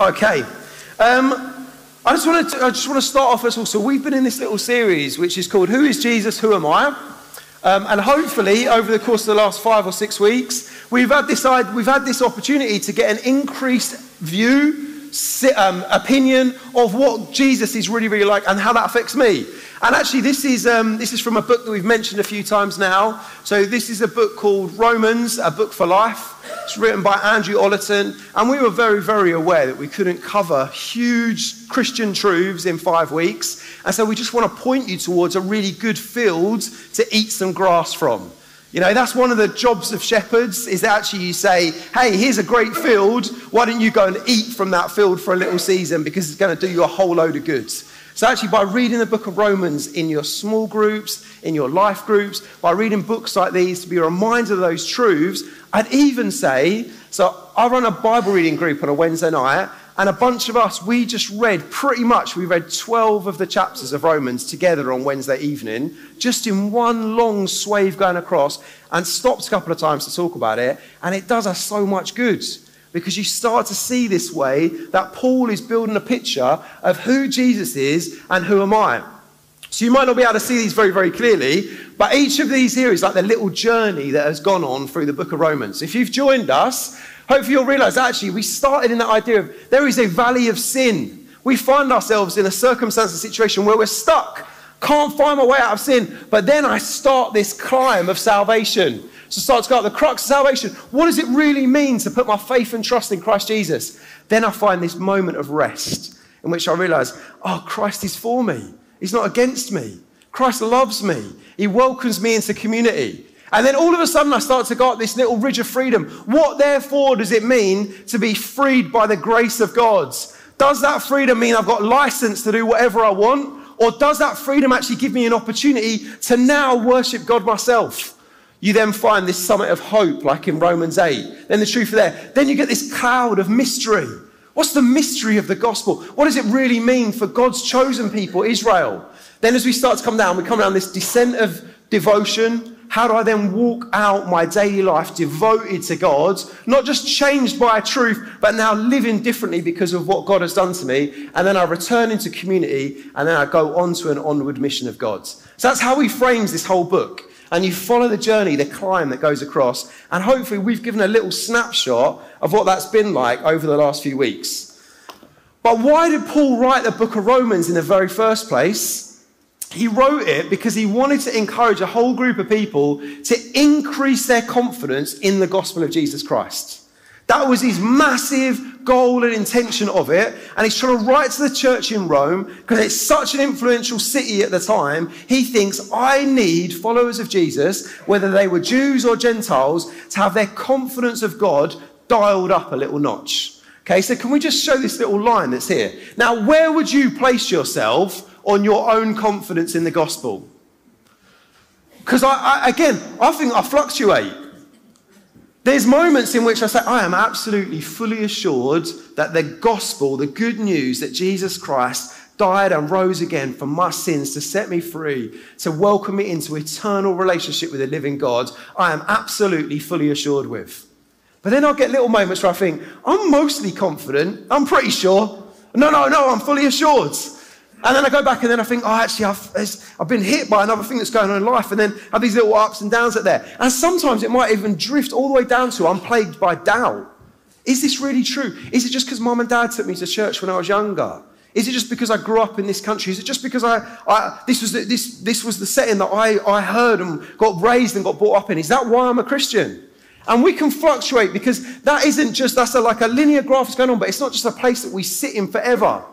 Okay. Um, I just want to I just want to start off as well. So we've been in this little series which is called "Who is Jesus? Who am I?" Um, and hopefully, over the course of the last five or six weeks, we've had this we've had this opportunity to get an increased view, um, opinion of what Jesus is really, really like and how that affects me. And actually, this is, um, this is from a book that we've mentioned a few times now. So, this is a book called Romans, a book for life. It's written by Andrew Ollerton. And we were very, very aware that we couldn't cover huge Christian truths in five weeks. And so, we just want to point you towards a really good field to eat some grass from. You know, that's one of the jobs of shepherds is that actually you say, hey, here's a great field. Why don't you go and eat from that field for a little season because it's going to do you a whole load of goods. So, actually, by reading the book of Romans in your small groups, in your life groups, by reading books like these to be reminded of those truths, I'd even say so, I run a Bible reading group on a Wednesday night, and a bunch of us, we just read pretty much, we read 12 of the chapters of Romans together on Wednesday evening, just in one long swathe going across, and stopped a couple of times to talk about it, and it does us so much good because you start to see this way that Paul is building a picture of who Jesus is and who am I. So you might not be able to see these very, very clearly, but each of these here is like the little journey that has gone on through the book of Romans. If you've joined us, hopefully you'll realize actually we started in that idea of there is a valley of sin. We find ourselves in a circumstance, a situation where we're stuck, can't find my way out of sin, but then I start this climb of salvation. So start to go out the crux of salvation. What does it really mean to put my faith and trust in Christ Jesus? Then I find this moment of rest in which I realize, oh, Christ is for me. He's not against me. Christ loves me. He welcomes me into community. And then all of a sudden, I start to go up this little ridge of freedom. What, therefore, does it mean to be freed by the grace of God? Does that freedom mean I've got license to do whatever I want? Or does that freedom actually give me an opportunity to now worship God myself? You then find this summit of hope, like in Romans 8. Then the truth there. Then you get this cloud of mystery. What's the mystery of the gospel? What does it really mean for God's chosen people, Israel? Then, as we start to come down, we come down this descent of devotion. How do I then walk out my daily life devoted to God? Not just changed by a truth, but now living differently because of what God has done to me. And then I return into community, and then I go on to an onward mission of God's. So that's how he frames this whole book and you follow the journey, the climb that goes across. And hopefully, we've given a little snapshot of what that's been like over the last few weeks. But why did Paul write the book of Romans in the very first place? He wrote it because he wanted to encourage a whole group of people to increase their confidence in the gospel of Jesus Christ. That was his massive goal and intention of it. And he's trying to write to the church in Rome because it's such an influential city at the time. He thinks, I need followers of Jesus, whether they were Jews or Gentiles, to have their confidence of God dialed up a little notch. Okay, so can we just show this little line that's here? Now, where would you place yourself on your own confidence in the gospel? Because I, I, again, I think I fluctuate. There's moments in which I say, I am absolutely fully assured that the gospel, the good news that Jesus Christ died and rose again for my sins to set me free, to welcome me into eternal relationship with the living God, I am absolutely fully assured with. But then I'll get little moments where I think, I'm mostly confident, I'm pretty sure. No, no, no, I'm fully assured. And then I go back and then I think, oh, actually, I've, I've been hit by another thing that's going on in life. And then I have these little ups and downs at there. And sometimes it might even drift all the way down to I'm plagued by doubt. Is this really true? Is it just because mom and dad took me to church when I was younger? Is it just because I grew up in this country? Is it just because I, I this, was the, this, this was the setting that I, I heard and got raised and got brought up in? Is that why I'm a Christian? And we can fluctuate because that isn't just, that's a, like a linear graph that's going on, but it's not just a place that we sit in forever.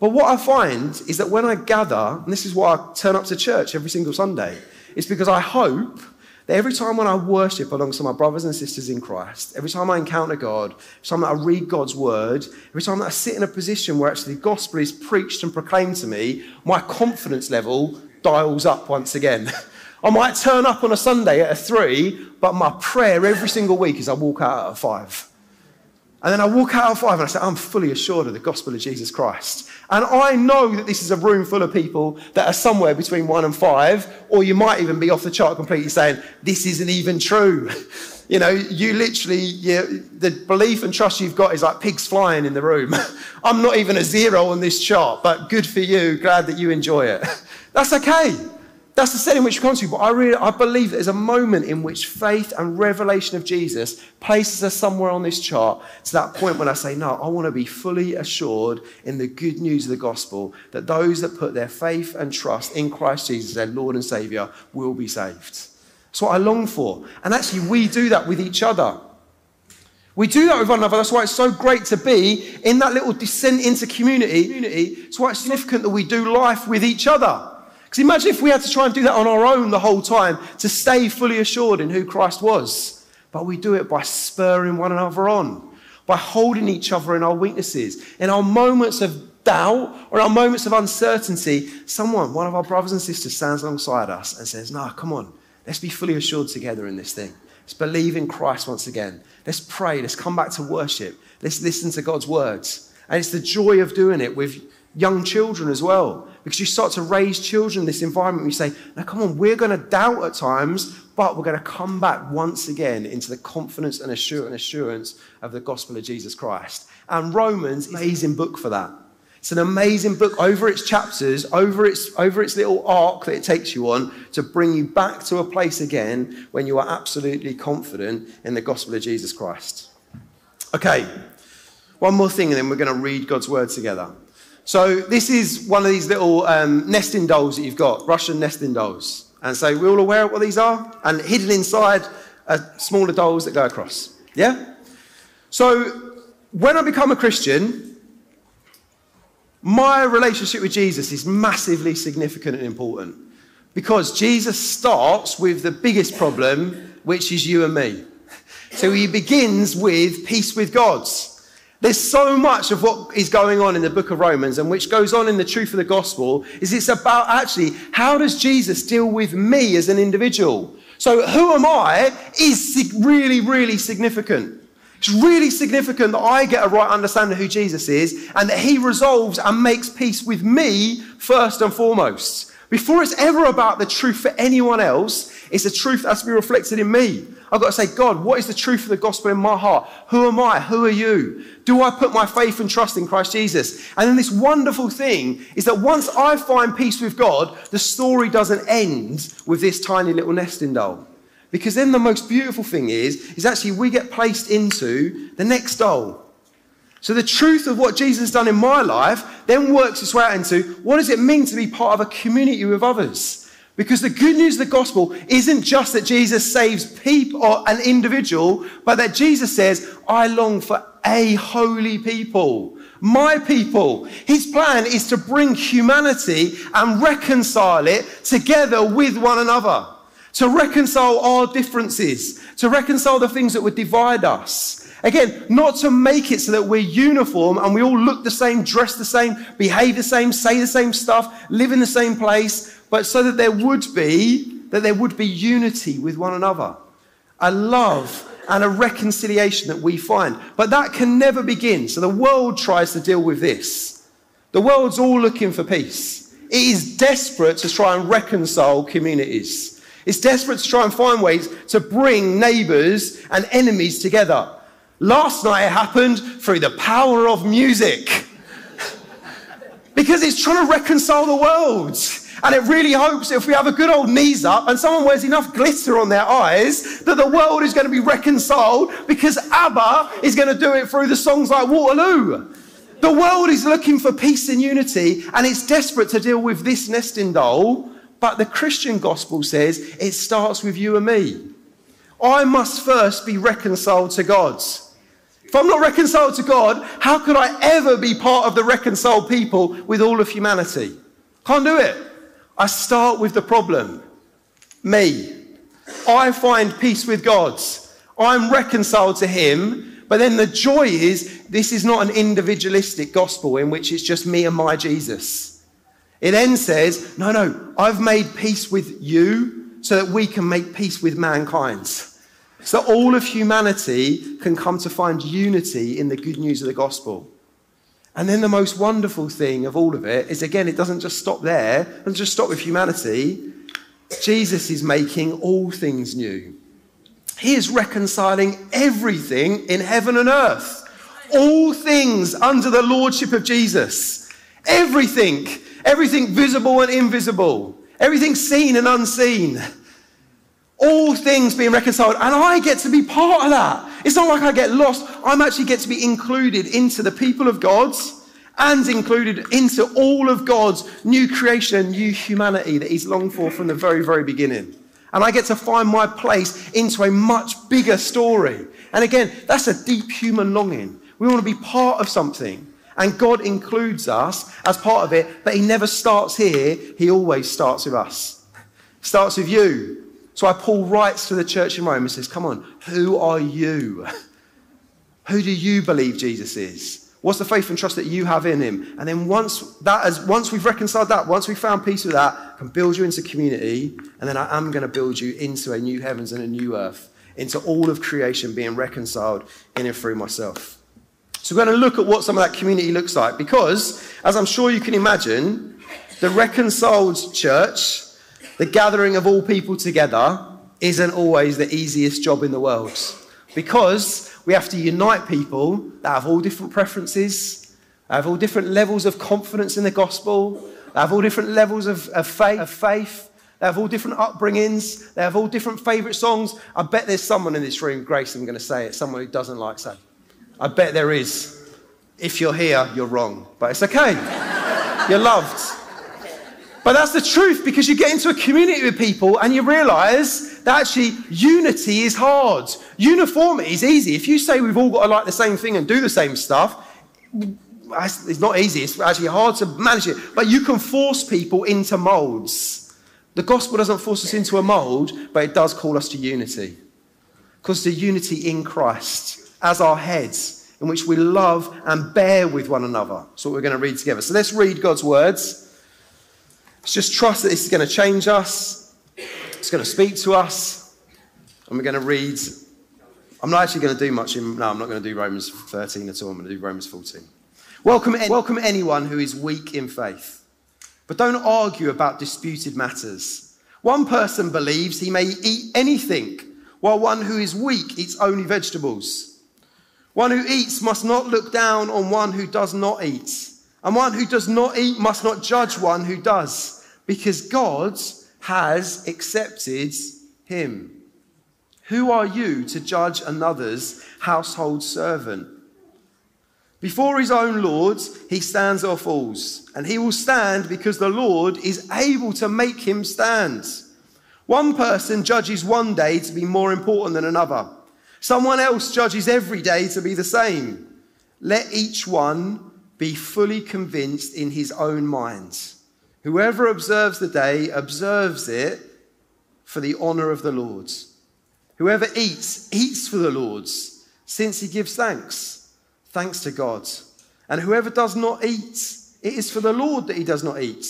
But what I find is that when I gather, and this is why I turn up to church every single Sunday, it's because I hope that every time when I worship alongside my brothers and sisters in Christ, every time I encounter God, every time that I read God's word, every time that I sit in a position where actually the gospel is preached and proclaimed to me, my confidence level dials up once again. I might turn up on a Sunday at a three, but my prayer every single week is I walk out at a five. And then I walk out of five and I say, I'm fully assured of the gospel of Jesus Christ. And I know that this is a room full of people that are somewhere between one and five, or you might even be off the chart completely saying, This isn't even true. You know, you literally, you, the belief and trust you've got is like pigs flying in the room. I'm not even a zero on this chart, but good for you. Glad that you enjoy it. That's okay. That's the setting in which we come to. But I really, I believe there's a moment in which faith and revelation of Jesus places us somewhere on this chart to that point when I say, no, I want to be fully assured in the good news of the gospel that those that put their faith and trust in Christ Jesus, their Lord and Savior, will be saved. That's what I long for. And actually, we do that with each other. We do that with one another. That's why it's so great to be in that little descent into community. It's why it's significant that we do life with each other. Because imagine if we had to try and do that on our own the whole time to stay fully assured in who Christ was. But we do it by spurring one another on, by holding each other in our weaknesses, in our moments of doubt or our moments of uncertainty. Someone, one of our brothers and sisters, stands alongside us and says, No, come on, let's be fully assured together in this thing. Let's believe in Christ once again. Let's pray. Let's come back to worship. Let's listen to God's words. And it's the joy of doing it with young children as well. Because you start to raise children in this environment. You say, now come on, we're going to doubt at times, but we're going to come back once again into the confidence and assurance of the gospel of Jesus Christ. And Romans is an amazing book for that. It's an amazing book over its chapters, over its, over its little arc that it takes you on to bring you back to a place again when you are absolutely confident in the gospel of Jesus Christ. Okay, one more thing, and then we're going to read God's word together. So this is one of these little um, nesting dolls that you've got, Russian nesting dolls. And so we're all aware of what these are? And hidden inside are smaller dolls that go across. Yeah? So when I become a Christian, my relationship with Jesus is massively significant and important. Because Jesus starts with the biggest problem, which is you and me. So he begins with peace with God. There's so much of what is going on in the book of Romans and which goes on in the truth of the gospel is it's about actually how does Jesus deal with me as an individual? So who am I is really, really significant. It's really significant that I get a right understanding of who Jesus is and that he resolves and makes peace with me first and foremost. Before it's ever about the truth for anyone else, it's a truth that has to be reflected in me. I've got to say, God, what is the truth of the gospel in my heart? Who am I? Who are you? Do I put my faith and trust in Christ Jesus? And then this wonderful thing is that once I find peace with God, the story doesn't end with this tiny little nesting doll. Because then the most beautiful thing is, is actually we get placed into the next doll. So the truth of what Jesus has done in my life then works its way out into what does it mean to be part of a community with others? Because the good news of the gospel isn't just that Jesus saves people or an individual, but that Jesus says, I long for a holy people, my people. His plan is to bring humanity and reconcile it together with one another, to reconcile our differences, to reconcile the things that would divide us. Again, not to make it so that we're uniform and we all look the same, dress the same, behave the same, say the same stuff, live in the same place, but so that there would be that there would be unity with one another, a love and a reconciliation that we find. But that can never begin. So the world tries to deal with this. The world's all looking for peace. It is desperate to try and reconcile communities. It's desperate to try and find ways to bring neighbors and enemies together. Last night it happened through the power of music. because it's trying to reconcile the world. And it really hopes if we have a good old knees up and someone wears enough glitter on their eyes that the world is going to be reconciled because ABBA is going to do it through the songs like Waterloo. The world is looking for peace and unity and it's desperate to deal with this nesting doll. But the Christian gospel says it starts with you and me. I must first be reconciled to God. If I'm not reconciled to God, how could I ever be part of the reconciled people with all of humanity? Can't do it. I start with the problem me. I find peace with God. I'm reconciled to Him. But then the joy is this is not an individualistic gospel in which it's just me and my Jesus. It then says, no, no, I've made peace with you so that we can make peace with mankind. so all of humanity can come to find unity in the good news of the gospel. And then the most wonderful thing of all of it is again, it doesn't just stop there, doesn't just stop with humanity. Jesus is making all things new. He is reconciling everything in heaven and earth. All things under the lordship of Jesus. Everything, everything visible and invisible, everything seen and unseen. All things being reconciled. And I get to be part of that. It's not like I get lost. I'm actually get to be included into the people of God's and included into all of God's new creation and new humanity that He's longed for from the very, very beginning. And I get to find my place into a much bigger story. And again, that's a deep human longing. We want to be part of something. And God includes us as part of it, but He never starts here, He always starts with us. Starts with you. So I Paul writes to the church in Rome and says, Come on, who are you? Who do you believe Jesus is? What's the faith and trust that you have in him? And then once that is, once we've reconciled that, once we've found peace with that, I can build you into community, and then I am going to build you into a new heavens and a new earth, into all of creation being reconciled in and through myself. So we're going to look at what some of that community looks like, because as I'm sure you can imagine, the reconciled church, the gathering of all people together, isn't always the easiest job in the world. Because we have to unite people that have all different preferences, have all different levels of confidence in the gospel, have all different levels of, of, faith, of faith. They have all different upbringings. They have all different favourite songs. I bet there's someone in this room, Grace, I'm going to say it, someone who doesn't like that. I bet there is. If you're here, you're wrong. But it's okay. you're loved. But that's the truth because you get into a community with people and you realize that actually unity is hard. Uniformity is easy. If you say we've all got to like the same thing and do the same stuff, it's not easy. It's actually hard to manage it. But you can force people into molds. The gospel doesn't force us into a mold, but it does call us to unity. Because the unity in Christ as our heads, in which we love and bear with one another. That's what we're going to read together. So let's read God's words. Let's just trust that this is going to change us, it's going to speak to us, and we're going to read. I'm not actually going to do much in. No, I'm not going to do Romans 13 at all. I'm going to do Romans 14. Welcome, welcome anyone who is weak in faith, but don't argue about disputed matters. One person believes he may eat anything, while one who is weak eats only vegetables. One who eats must not look down on one who does not eat and one who does not eat must not judge one who does, because God has accepted him. Who are you to judge another's household servant? Before his own Lord, he stands or falls, and he will stand because the Lord is able to make him stand. One person judges one day to be more important than another. Someone else judges every day to be the same. Let each one be fully convinced in his own mind. Whoever observes the day observes it for the honor of the Lord. Whoever eats, eats for the Lord's, since he gives thanks. Thanks to God. And whoever does not eat, it is for the Lord that he does not eat.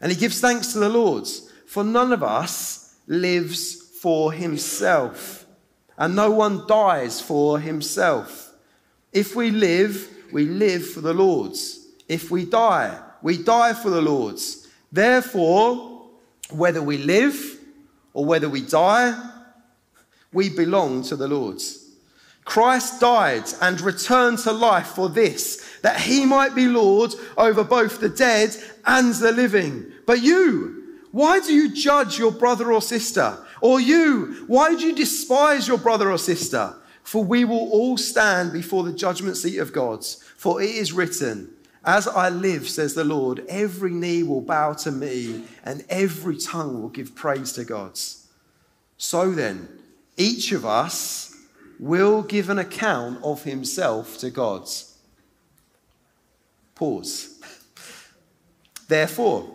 And he gives thanks to the Lord. For none of us lives for himself, and no one dies for himself. If we live, we live for the Lord's. If we die, we die for the Lord's. Therefore, whether we live or whether we die, we belong to the Lord's. Christ died and returned to life for this, that he might be Lord over both the dead and the living. But you, why do you judge your brother or sister? Or you, why do you despise your brother or sister? For we will all stand before the judgment seat of God. For it is written, As I live, says the Lord, every knee will bow to me, and every tongue will give praise to God. So then, each of us will give an account of himself to God. Pause. Therefore,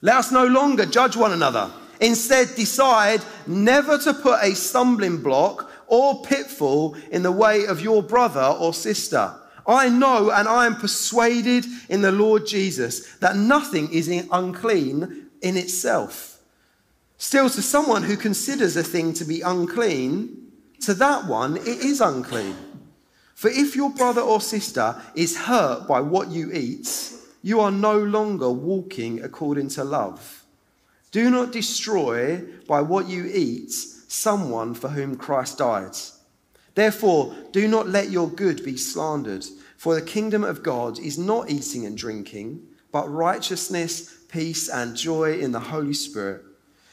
let us no longer judge one another. Instead, decide never to put a stumbling block or pitfall in the way of your brother or sister. I know and I am persuaded in the Lord Jesus that nothing is unclean in itself. Still, to someone who considers a thing to be unclean, to that one it is unclean. For if your brother or sister is hurt by what you eat, you are no longer walking according to love. Do not destroy by what you eat someone for whom Christ died. Therefore, do not let your good be slandered, for the kingdom of God is not eating and drinking, but righteousness, peace, and joy in the Holy Spirit.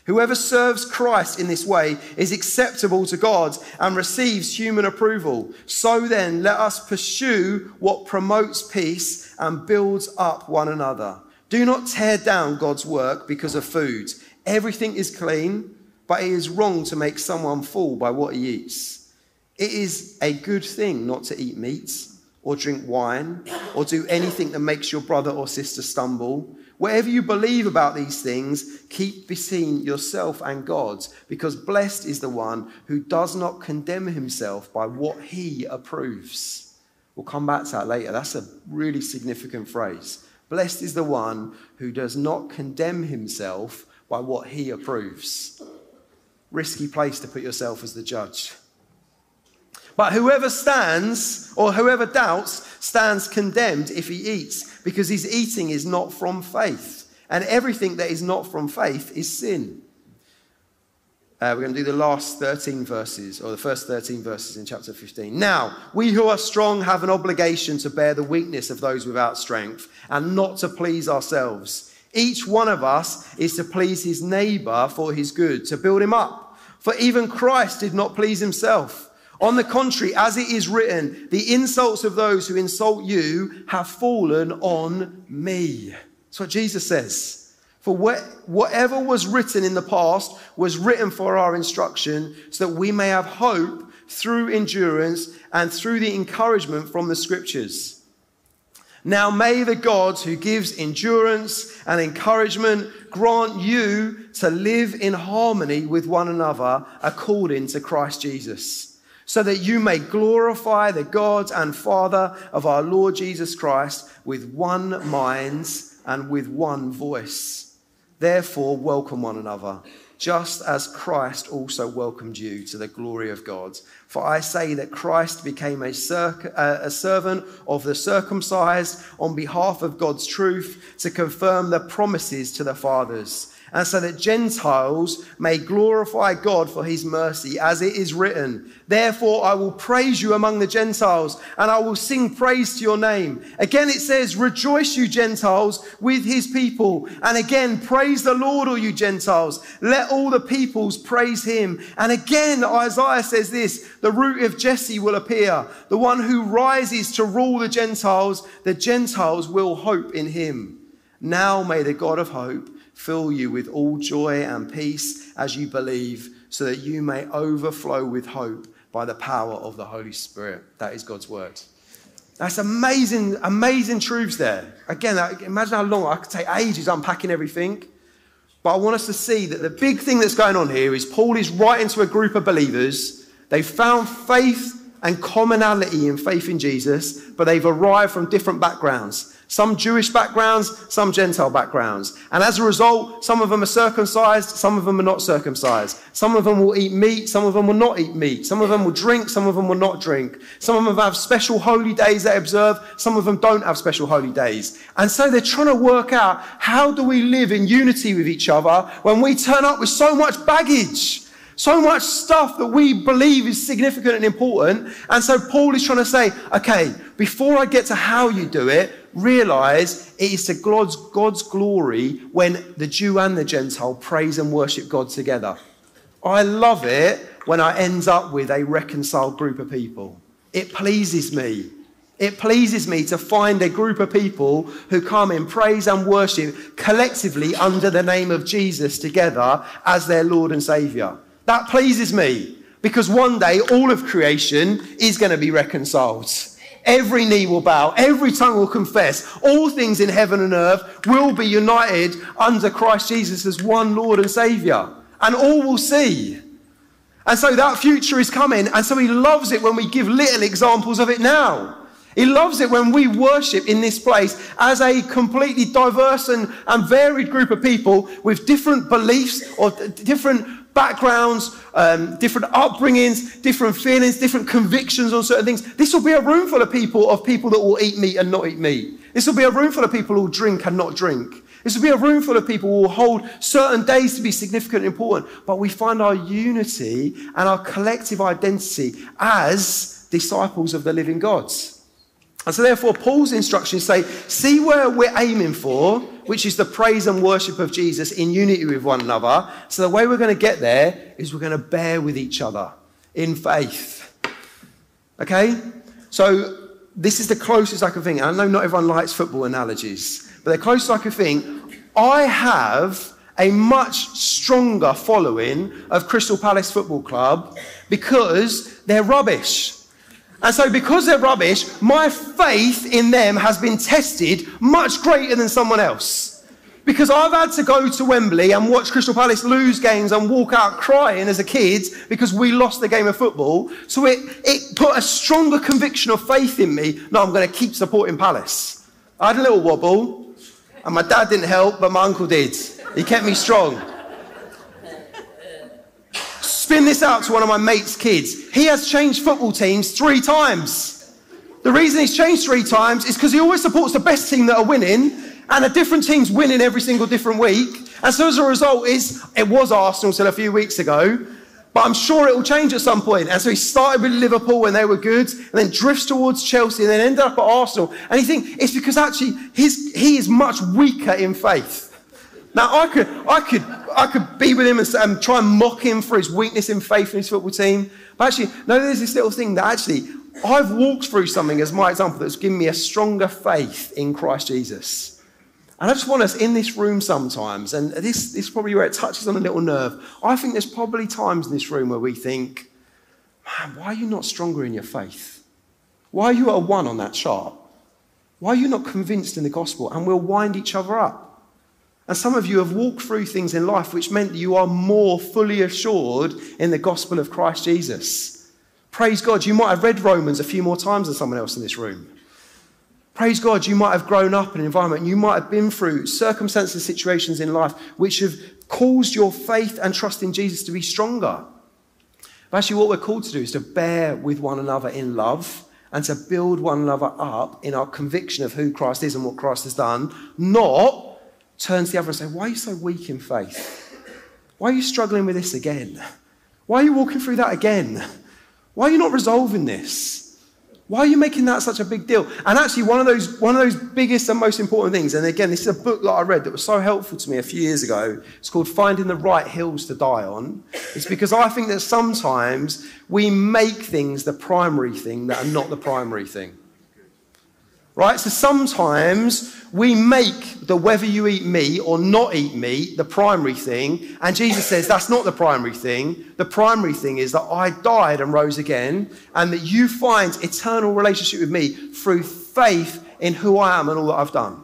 Whoever serves Christ in this way is acceptable to God and receives human approval. So then, let us pursue what promotes peace and builds up one another. Do not tear down God's work because of food. Everything is clean, but it is wrong to make someone fall by what he eats. It is a good thing not to eat meat or drink wine or do anything that makes your brother or sister stumble. Whatever you believe about these things, keep between yourself and God, because blessed is the one who does not condemn himself by what he approves. We'll come back to that later. That's a really significant phrase. Blessed is the one who does not condemn himself by what he approves. Risky place to put yourself as the judge. But whoever stands or whoever doubts stands condemned if he eats, because his eating is not from faith. And everything that is not from faith is sin. Uh, we're going to do the last 13 verses, or the first 13 verses in chapter 15. Now, we who are strong have an obligation to bear the weakness of those without strength and not to please ourselves. Each one of us is to please his neighbor for his good, to build him up. For even Christ did not please himself. On the contrary, as it is written, the insults of those who insult you have fallen on me. That's what Jesus says. For what, whatever was written in the past was written for our instruction, so that we may have hope through endurance and through the encouragement from the scriptures. Now may the God who gives endurance and encouragement grant you to live in harmony with one another according to Christ Jesus so that you may glorify the God and Father of our Lord Jesus Christ with one mind and with one voice. Therefore, welcome one another, just as Christ also welcomed you to the glory of God. For I say that Christ became a, a servant of the circumcised on behalf of God's truth to confirm the promises to the fathers and so that Gentiles may glorify God for his mercy, as it is written, Therefore I will praise you among the Gentiles, and I will sing praise to your name. Again it says, Rejoice, you Gentiles, with his people. And again, praise the Lord, all you Gentiles. Let all the peoples praise him. And again, Isaiah says this the root of Jesse will appear, the one who rises to rule the Gentiles. The Gentiles will hope in him. Now may the God of hope fill you with all joy and peace as you believe, so that you may overflow with hope by the power of the Holy Spirit. That is God's word. That's amazing, amazing truths there. Again, imagine how long I could take ages unpacking everything. But I want us to see that the big thing that's going on here is Paul is writing to a group of believers. They've found faith and commonality in faith in Jesus, but they've arrived from different backgrounds. Some Jewish backgrounds, some Gentile backgrounds. And as a result, some of them are circumcised, some of them are not circumcised. Some of them will eat meat, some of them will not eat meat. Some of them will drink, some of them will not drink. Some of them have special holy days they observe, some of them don't have special holy days. And so they're trying to work out how do we live in unity with each other when we turn up with so much baggage? So much stuff that we believe is significant and important. And so Paul is trying to say, okay, before I get to how you do it, realize it is to God's, God's glory when the Jew and the Gentile praise and worship God together. I love it when I end up with a reconciled group of people. It pleases me. It pleases me to find a group of people who come in praise and worship collectively under the name of Jesus together as their Lord and Savior. That pleases me because one day all of creation is going to be reconciled. Every knee will bow, every tongue will confess, all things in heaven and earth will be united under Christ Jesus as one Lord and Savior. And all will see. And so that future is coming. And so he loves it when we give little examples of it now. He loves it when we worship in this place as a completely diverse and, and varied group of people with different beliefs or different backgrounds, um, different upbringings, different feelings, different convictions on certain things. This will be a room full of people of people that will eat meat and not eat meat. This will be a room full of people who will drink and not drink. This will be a room full of people who will hold certain days to be significant and important. But we find our unity and our collective identity as disciples of the living gods. And so, therefore, Paul's instructions say, see where we're aiming for, which is the praise and worship of Jesus in unity with one another. So, the way we're going to get there is we're going to bear with each other in faith. Okay? So, this is the closest I can think. I know not everyone likes football analogies, but the closest I can think. I have a much stronger following of Crystal Palace Football Club because they're rubbish. And so, because they're rubbish, my faith in them has been tested much greater than someone else. Because I've had to go to Wembley and watch Crystal Palace lose games and walk out crying as a kid because we lost the game of football. So it, it put a stronger conviction of faith in me. No, I'm going to keep supporting Palace. I had a little wobble, and my dad didn't help, but my uncle did. He kept me strong spin this out to one of my mate's kids. He has changed football teams three times. The reason he's changed three times is because he always supports the best team that are winning, and a different team's winning every single different week. And so as a result, is it was Arsenal till a few weeks ago, but I'm sure it will change at some point. And so he started with Liverpool when they were good, and then drifts towards Chelsea, and then ended up at Arsenal. And you think it's because actually his, he is much weaker in faith. Now I could, I could, I could be with him and, and try and mock him for his weakness in faith in his football team. But actually, no, there's this little thing that actually I've walked through something as my example that's given me a stronger faith in Christ Jesus. And I just want us in this room sometimes, and this, this is probably where it touches on a little nerve. I think there's probably times in this room where we think, man, why are you not stronger in your faith? Why are you at a one on that chart? Why are you not convinced in the gospel? And we'll wind each other up. And some of you have walked through things in life which meant that you are more fully assured in the gospel of Christ Jesus. Praise God, you might have read Romans a few more times than someone else in this room. Praise God, you might have grown up in an environment, you might have been through circumstances, situations in life which have caused your faith and trust in Jesus to be stronger. But actually, what we're called to do is to bear with one another in love and to build one another up in our conviction of who Christ is and what Christ has done, not turn to the other and say, Why are you so weak in faith? Why are you struggling with this again? Why are you walking through that again? Why are you not resolving this? Why are you making that such a big deal? And actually, one of those, one of those biggest and most important things, and again, this is a book that I read that was so helpful to me a few years ago. It's called Finding the Right Hills to Die On. It's because I think that sometimes we make things the primary thing that are not the primary thing. Right? So sometimes we make the whether you eat meat or not eat meat the primary thing. And Jesus says that's not the primary thing. The primary thing is that I died and rose again, and that you find eternal relationship with me through faith in who I am and all that I've done.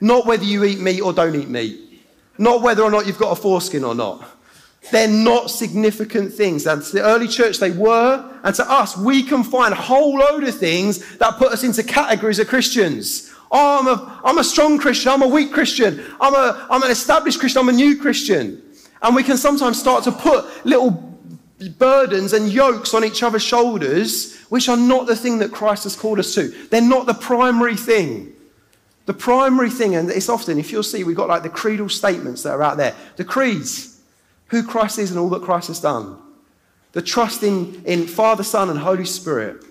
Not whether you eat meat or don't eat meat. Not whether or not you've got a foreskin or not. They're not significant things. And to the early church, they were. And to us, we can find a whole load of things that put us into categories of Christians. Oh, I'm a, I'm a strong Christian. I'm a weak Christian. I'm, a, I'm an established Christian. I'm a new Christian. And we can sometimes start to put little burdens and yokes on each other's shoulders, which are not the thing that Christ has called us to. They're not the primary thing. The primary thing, and it's often, if you'll see, we've got like the creedal statements that are out there. The creeds, who Christ is and all that Christ has done. The trust in, in Father, Son, and Holy Spirit.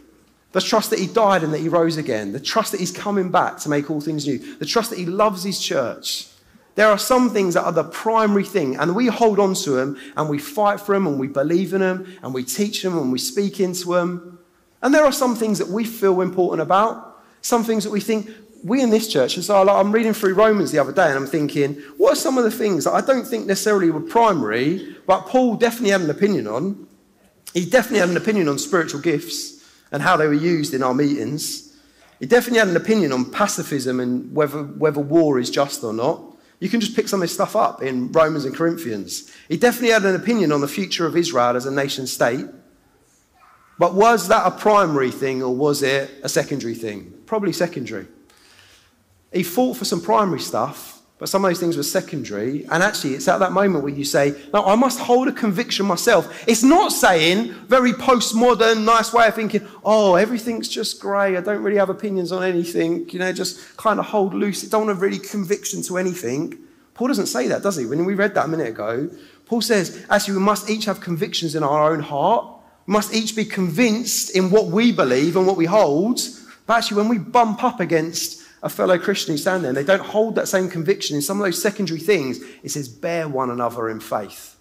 The trust that He died and that He rose again. The trust that He's coming back to make all things new. The trust that He loves His church. There are some things that are the primary thing, and we hold on to them and we fight for them and we believe in them and we teach them and we speak into them. And there are some things that we feel important about, some things that we think we in this church, and so I'm reading through Romans the other day and I'm thinking, what are some of the things that I don't think necessarily were primary, but Paul definitely had an opinion on? He definitely had an opinion on spiritual gifts and how they were used in our meetings. He definitely had an opinion on pacifism and whether, whether war is just or not. You can just pick some of this stuff up in Romans and Corinthians. He definitely had an opinion on the future of Israel as a nation state. But was that a primary thing or was it a secondary thing? Probably secondary. He fought for some primary stuff, But some of those things were secondary. And actually, it's at that moment where you say, No, I must hold a conviction myself. It's not saying, very postmodern, nice way of thinking, Oh, everything's just grey. I don't really have opinions on anything. You know, just kind of hold loose. Don't have really conviction to anything. Paul doesn't say that, does he? When we read that a minute ago, Paul says, Actually, we must each have convictions in our own heart. We must each be convinced in what we believe and what we hold. But actually, when we bump up against a fellow Christian who's standing there and they don't hold that same conviction in some of those secondary things, it says, bear one another in faith.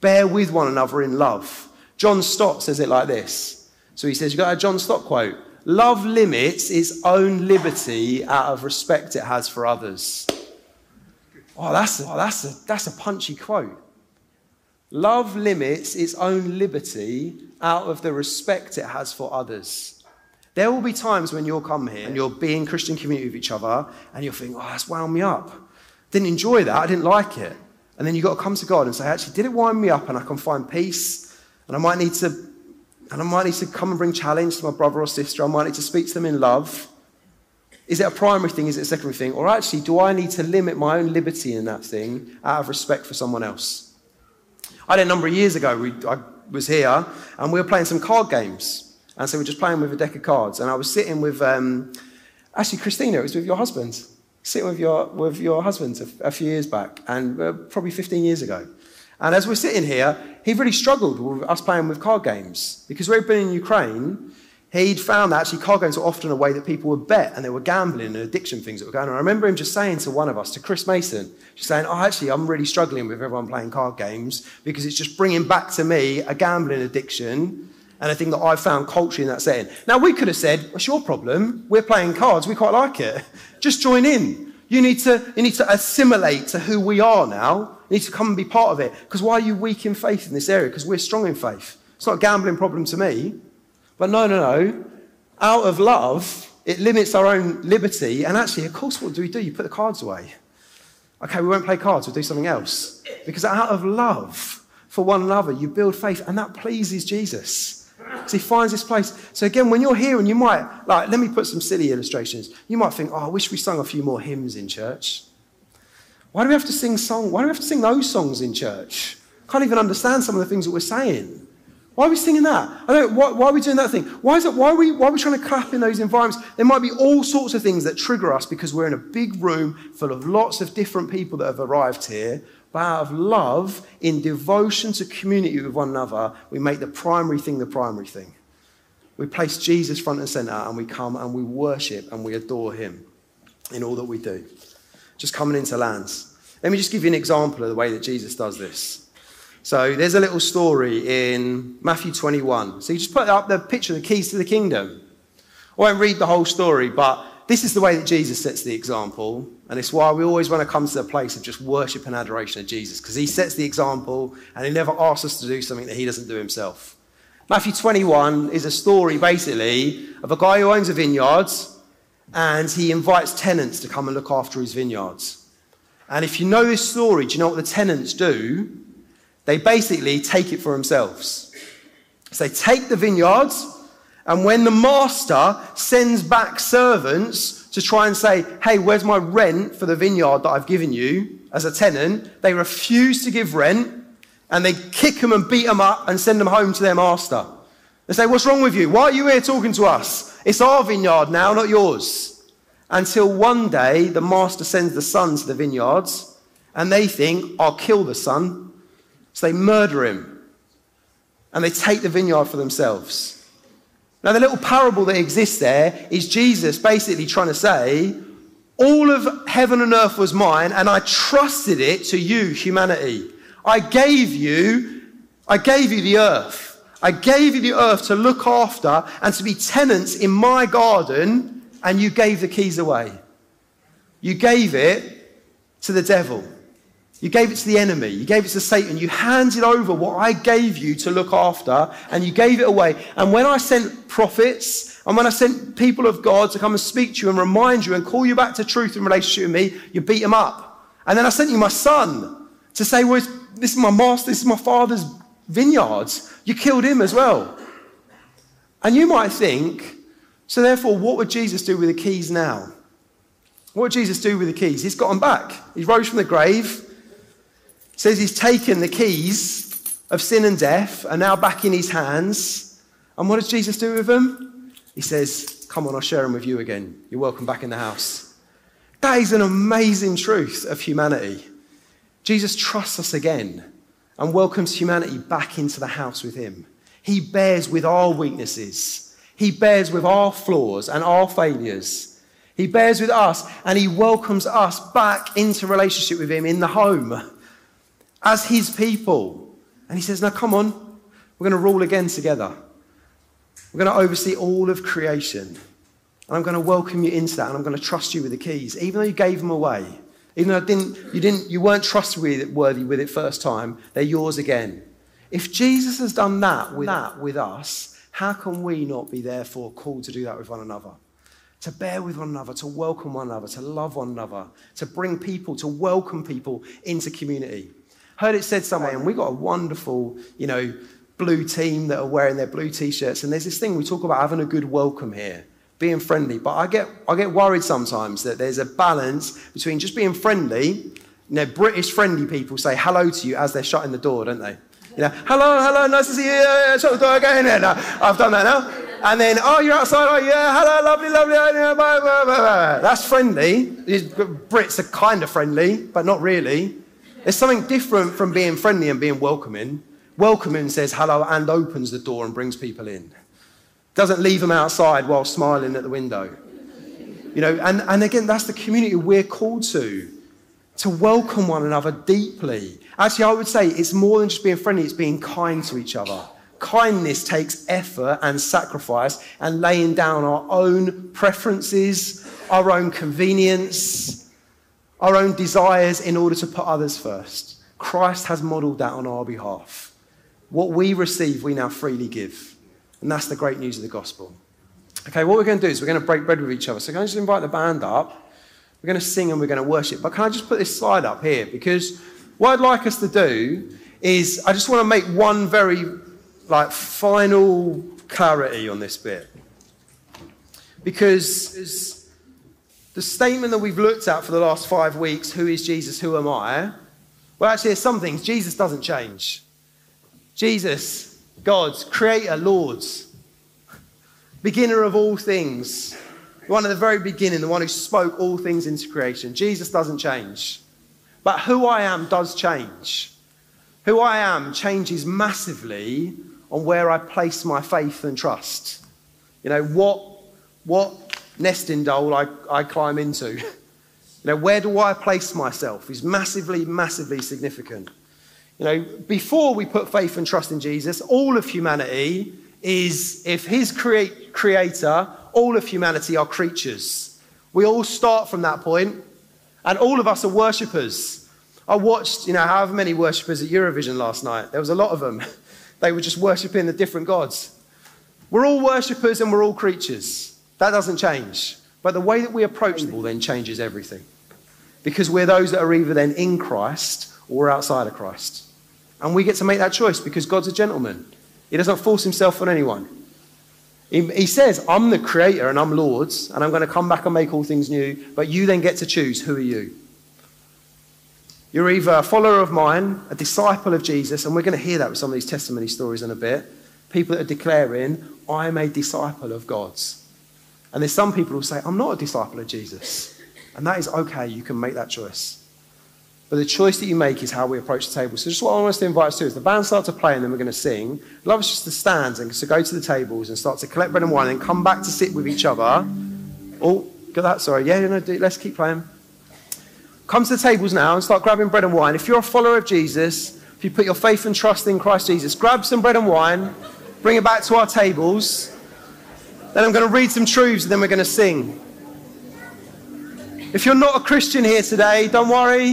Bear with one another in love. John Stott says it like this. So he says, You've got a John Stott quote Love limits its own liberty out of respect it has for others. Oh, that's a, oh, that's a, that's a punchy quote. Love limits its own liberty out of the respect it has for others. There will be times when you'll come here and you'll be in Christian community with each other and you'll think, oh, that's wound me up. Didn't enjoy that. I didn't like it. And then you've got to come to God and say, actually, did it wind me up and I can find peace? And I might need to, and I might need to come and bring challenge to my brother or sister. I might need to speak to them in love. Is it a primary thing? Is it a secondary thing? Or actually, do I need to limit my own liberty in that thing out of respect for someone else? I did a number of years ago, we, I was here and we were playing some card games. And so we're just playing with a deck of cards. And I was sitting with, um, actually, Christina, it was with your husband. Sitting with your, with your husband a, a few years back, and uh, probably 15 years ago. And as we're sitting here, he really struggled with us playing with card games. Because we'd been in Ukraine, he'd found that actually card games were often a way that people would bet and they were gambling and addiction things that were going on. I remember him just saying to one of us, to Chris Mason, just saying, Oh, actually, I'm really struggling with everyone playing card games because it's just bringing back to me a gambling addiction and I think that I've found culture in that setting. Now, we could have said, What's your problem? We're playing cards, we quite like it. Just join in. You need to, you need to assimilate to who we are now. You need to come and be part of it. Because why are you weak in faith in this area? Because we're strong in faith. It's not a gambling problem to me. But no, no, no. Out of love, it limits our own liberty. And actually, of course, what do we do? You put the cards away. Okay, we won't play cards, we'll do something else. Because out of love for one another, you build faith, and that pleases Jesus. So he finds this place. So again, when you're here and you might, like, let me put some silly illustrations. You might think, oh, I wish we sung a few more hymns in church. Why do we have to sing song? Why do we have to sing those songs in church? Can't even understand some of the things that we're saying. Why are we singing that? I don't, why, why, are we doing that thing? Why, is it, why, are we, why are we trying to clap in those environments? There might be all sorts of things that trigger us because we're in a big room full of lots of different people that have arrived here but out of love, in devotion to community with one another, we make the primary thing the primary thing. We place Jesus front and center and we come and we worship and we adore him in all that we do. Just coming into lands. Let me just give you an example of the way that Jesus does this. So there's a little story in Matthew 21. So you just put up the picture of the keys to the kingdom. I won't read the whole story, but this is the way that Jesus sets the example, and it's why we always want to come to the place of just worship and adoration of Jesus, because he sets the example and he never asks us to do something that he doesn't do himself. Matthew 21 is a story basically of a guy who owns a vineyard and he invites tenants to come and look after his vineyards. And if you know this story, do you know what the tenants do? They basically take it for themselves. So they take the vineyards and when the master sends back servants to try and say, hey, where's my rent for the vineyard that I've given you as a tenant, they refuse to give rent and they kick them and beat them up and send them home to their master. They say, What's wrong with you? Why are you here talking to us? It's our vineyard now, not yours. Until one day the master sends the son to the vineyards and they think, I'll kill the son. So they murder him and they take the vineyard for themselves. Now, the little parable that exists there is Jesus basically trying to say, All of heaven and earth was mine, and I trusted it to you, humanity. I gave you, I gave you the earth. I gave you the earth to look after and to be tenants in my garden, and you gave the keys away. You gave it to the devil. You gave it to the enemy. You gave it to Satan. You handed over what I gave you to look after, and you gave it away. And when I sent prophets, and when I sent people of God to come and speak to you and remind you and call you back to truth in relationship with me, you beat them up. And then I sent you my son to say, well, this is my master, this is my father's vineyards. You killed him as well. And you might think, so therefore, what would Jesus do with the keys now? What would Jesus do with the keys? He's got them back. He rose from the grave. Says he's taken the keys of sin and death are now back in his hands. And what does Jesus do with them? He says, Come on, I'll share them with you again. You're welcome back in the house. That is an amazing truth of humanity. Jesus trusts us again and welcomes humanity back into the house with him. He bears with our weaknesses, he bears with our flaws and our failures. He bears with us and he welcomes us back into relationship with him in the home as his people. And he says, Now come on, we're going to rule again together. We're going to oversee all of creation. And I'm going to welcome you into that and I'm going to trust you with the keys, even though you gave them away. Even though didn't, you, didn't, you weren't trustworthy with it first time, they're yours again. If Jesus has done that with, that with us, how can we not be therefore called to do that with one another? To bear with one another, to welcome one another, to love one another, to bring people, to welcome people into community. Heard it said somewhere, and we got a wonderful, you know, blue team that are wearing their blue t-shirts. And there's this thing we talk about having a good welcome here, being friendly. But I get, I get worried sometimes that there's a balance between just being friendly. You know, British friendly people say hello to you as they're shutting the door, don't they? You know, hello, hello, nice to see you. Yeah, shut the door, get in there. No, I've done that now. And then, oh, you're outside. Oh, yeah, hello, lovely, lovely. Oh, bye, bye, bye. That's friendly. Brits are kind of friendly, but not really. There's something different from being friendly and being welcoming. Welcoming says hello and opens the door and brings people in. Doesn't leave them outside while smiling at the window. You know, and, and again, that's the community we're called to, to welcome one another deeply. Actually, I would say it's more than just being friendly, it's being kind to each other. Kindness takes effort and sacrifice and laying down our own preferences, our own convenience, our own desires in order to put others first. Christ has modeled that on our behalf. What we receive, we now freely give. And that's the great news of the gospel. Okay, what we're going to do is we're going to break bread with each other. So, can I just invite the band up? We're going to sing and we're going to worship. But can I just put this slide up here? Because what I'd like us to do is I just want to make one very like final clarity on this bit. Because the statement that we've looked at for the last five weeks, who is Jesus, who am I? Well, actually, there's some things. Jesus doesn't change. Jesus, God's creator, Lord's, beginner of all things, one at the very beginning, the one who spoke all things into creation. Jesus doesn't change. But who I am does change. Who I am changes massively on where I place my faith and trust. You know, what, what nesting doll I, I climb into. you know, where do I place myself is massively, massively significant. You know, before we put faith and trust in Jesus, all of humanity is, if his create, creator, all of humanity are creatures. We all start from that point, and all of us are worshippers. I watched, you know, however many worshippers at Eurovision last night. There was a lot of them. They were just worshipping the different gods. We're all worshippers and we're all creatures. That doesn't change. But the way that we approach people then changes everything. Because we're those that are either then in Christ or outside of Christ. And we get to make that choice because God's a gentleman. He doesn't force himself on anyone. He, he says, I'm the creator and I'm Lord's, and I'm going to come back and make all things new, but you then get to choose who are you. You're either a follower of mine, a disciple of Jesus, and we're going to hear that with some of these testimony stories in a bit. People that are declaring, I'm a disciple of God's. And there's some people who say, I'm not a disciple of Jesus. And that is okay, you can make that choice. But the choice that you make is how we approach the table. So just what I want us to invite us to is the band start to play and then we're going to sing. I'd love us just to stand and to go to the tables and start to collect bread and wine and come back to sit with each other. Oh, got that? Sorry. Yeah, no, let's keep playing. Come to the tables now and start grabbing bread and wine. If you're a follower of Jesus, if you put your faith and trust in Christ Jesus, grab some bread and wine, bring it back to our tables. Then I'm going to read some truths and then we're going to sing. If you're not a Christian here today, don't worry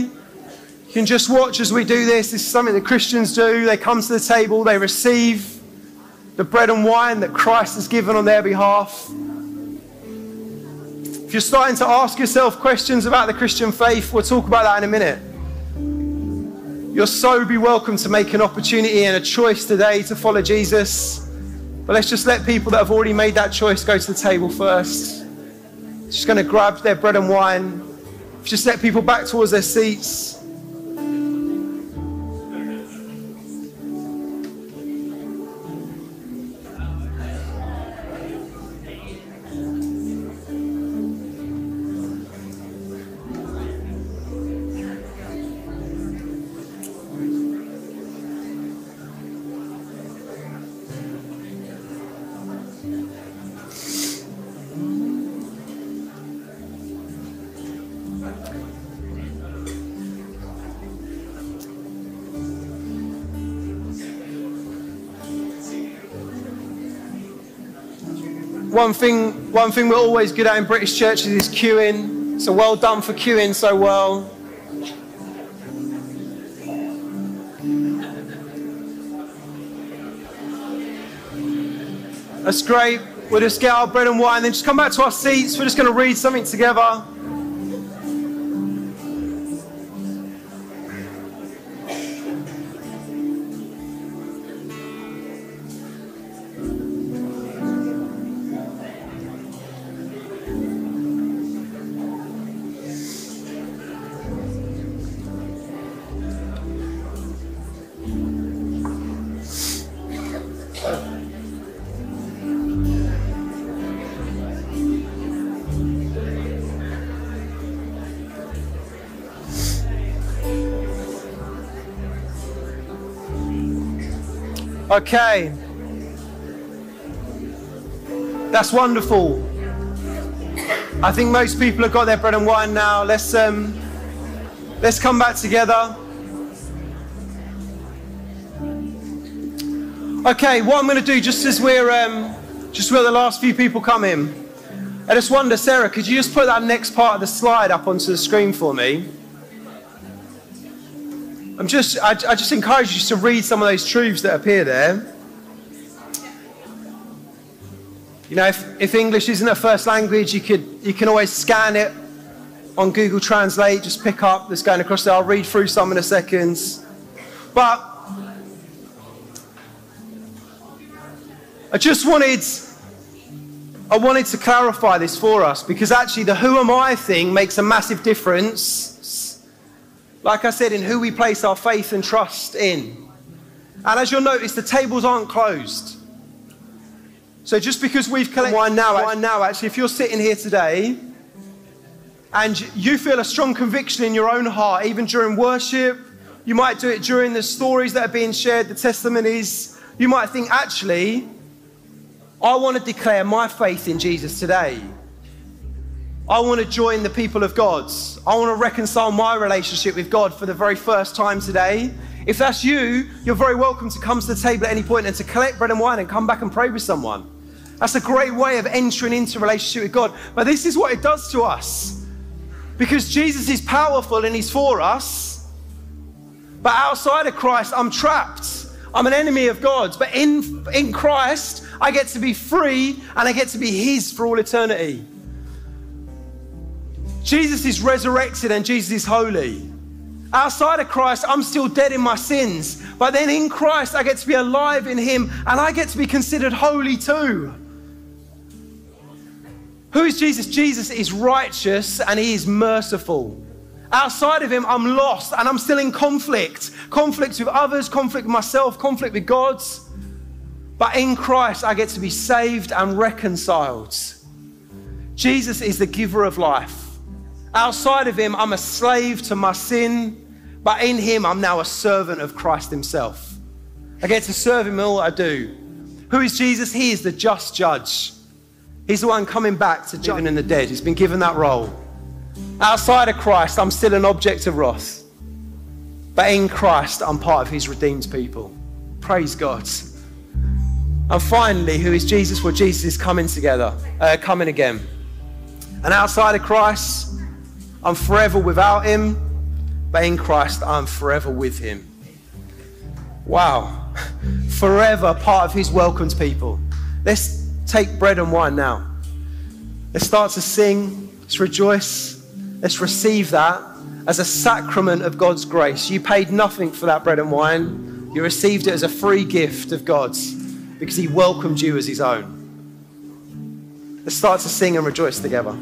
You can just watch as we do this. This is something that Christians do. They come to the table, they receive the bread and wine that Christ has given on their behalf. If you're starting to ask yourself questions about the Christian faith, we'll talk about that in a minute. You're so be welcome to make an opportunity and a choice today to follow Jesus. But let's just let people that have already made that choice go to the table first. just going to grab their bread and wine. Just let people back towards their seats. One thing, one thing we're always good at in British churches is queuing. So well done for queuing so well. That's great. We'll just get our bread and wine, then just come back to our seats. We're just going to read something together. Okay. That's wonderful. I think most people have got their bread and wine now. Let's um, let's come back together. Okay, what I'm going to do, just as we're um, just where the last few people come in, I just wonder, Sarah, could you just put that next part of the slide up onto the screen for me? I'm just, I, I just encourage you to read some of those truths that appear there. You know, if, if English isn't a first language, you, could, you can always scan it on Google Translate, just pick up that's going across there. I'll read through some in a second. But I just wanted, I wanted to clarify this for us because actually the who am I thing makes a massive difference like I said, in who we place our faith and trust in. And as you'll notice, the tables aren't closed. So just because we've collected wine now, wine now, actually, if you're sitting here today and you feel a strong conviction in your own heart, even during worship, you might do it during the stories that are being shared, the testimonies. You might think, actually, I want to declare my faith in Jesus today. I want to join the people of God. I want to reconcile my relationship with God for the very first time today. If that's you, you're very welcome to come to the table at any point and to collect bread and wine and come back and pray with someone. That's a great way of entering into relationship with God. But this is what it does to us. Because Jesus is powerful and he's for us. But outside of Christ, I'm trapped. I'm an enemy of God's. But in, in Christ, I get to be free and I get to be his for all eternity. Jesus is resurrected and Jesus is holy. Outside of Christ, I'm still dead in my sins. But then in Christ, I get to be alive in Him and I get to be considered holy too. Who is Jesus? Jesus is righteous and He is merciful. Outside of Him, I'm lost and I'm still in conflict conflict with others, conflict with myself, conflict with God. But in Christ, I get to be saved and reconciled. Jesus is the giver of life. Outside of him, I'm a slave to my sin, but in him, I'm now a servant of Christ himself. I get to serve him in all I do. Who is Jesus? He is the just judge. He's the one coming back to judge in the dead. He's been given that role. Outside of Christ, I'm still an object of wrath. But in Christ, I'm part of his redeemed people. Praise God. And finally, who is Jesus? Well, Jesus is coming together, uh, coming again. And outside of Christ, I'm forever without him, but in Christ, I'm forever with him. Wow. Forever part of his welcomed people. Let's take bread and wine now. Let's start to sing. Let's rejoice. Let's receive that as a sacrament of God's grace. You paid nothing for that bread and wine. You received it as a free gift of God's because he welcomed you as his own. Let's start to sing and rejoice together.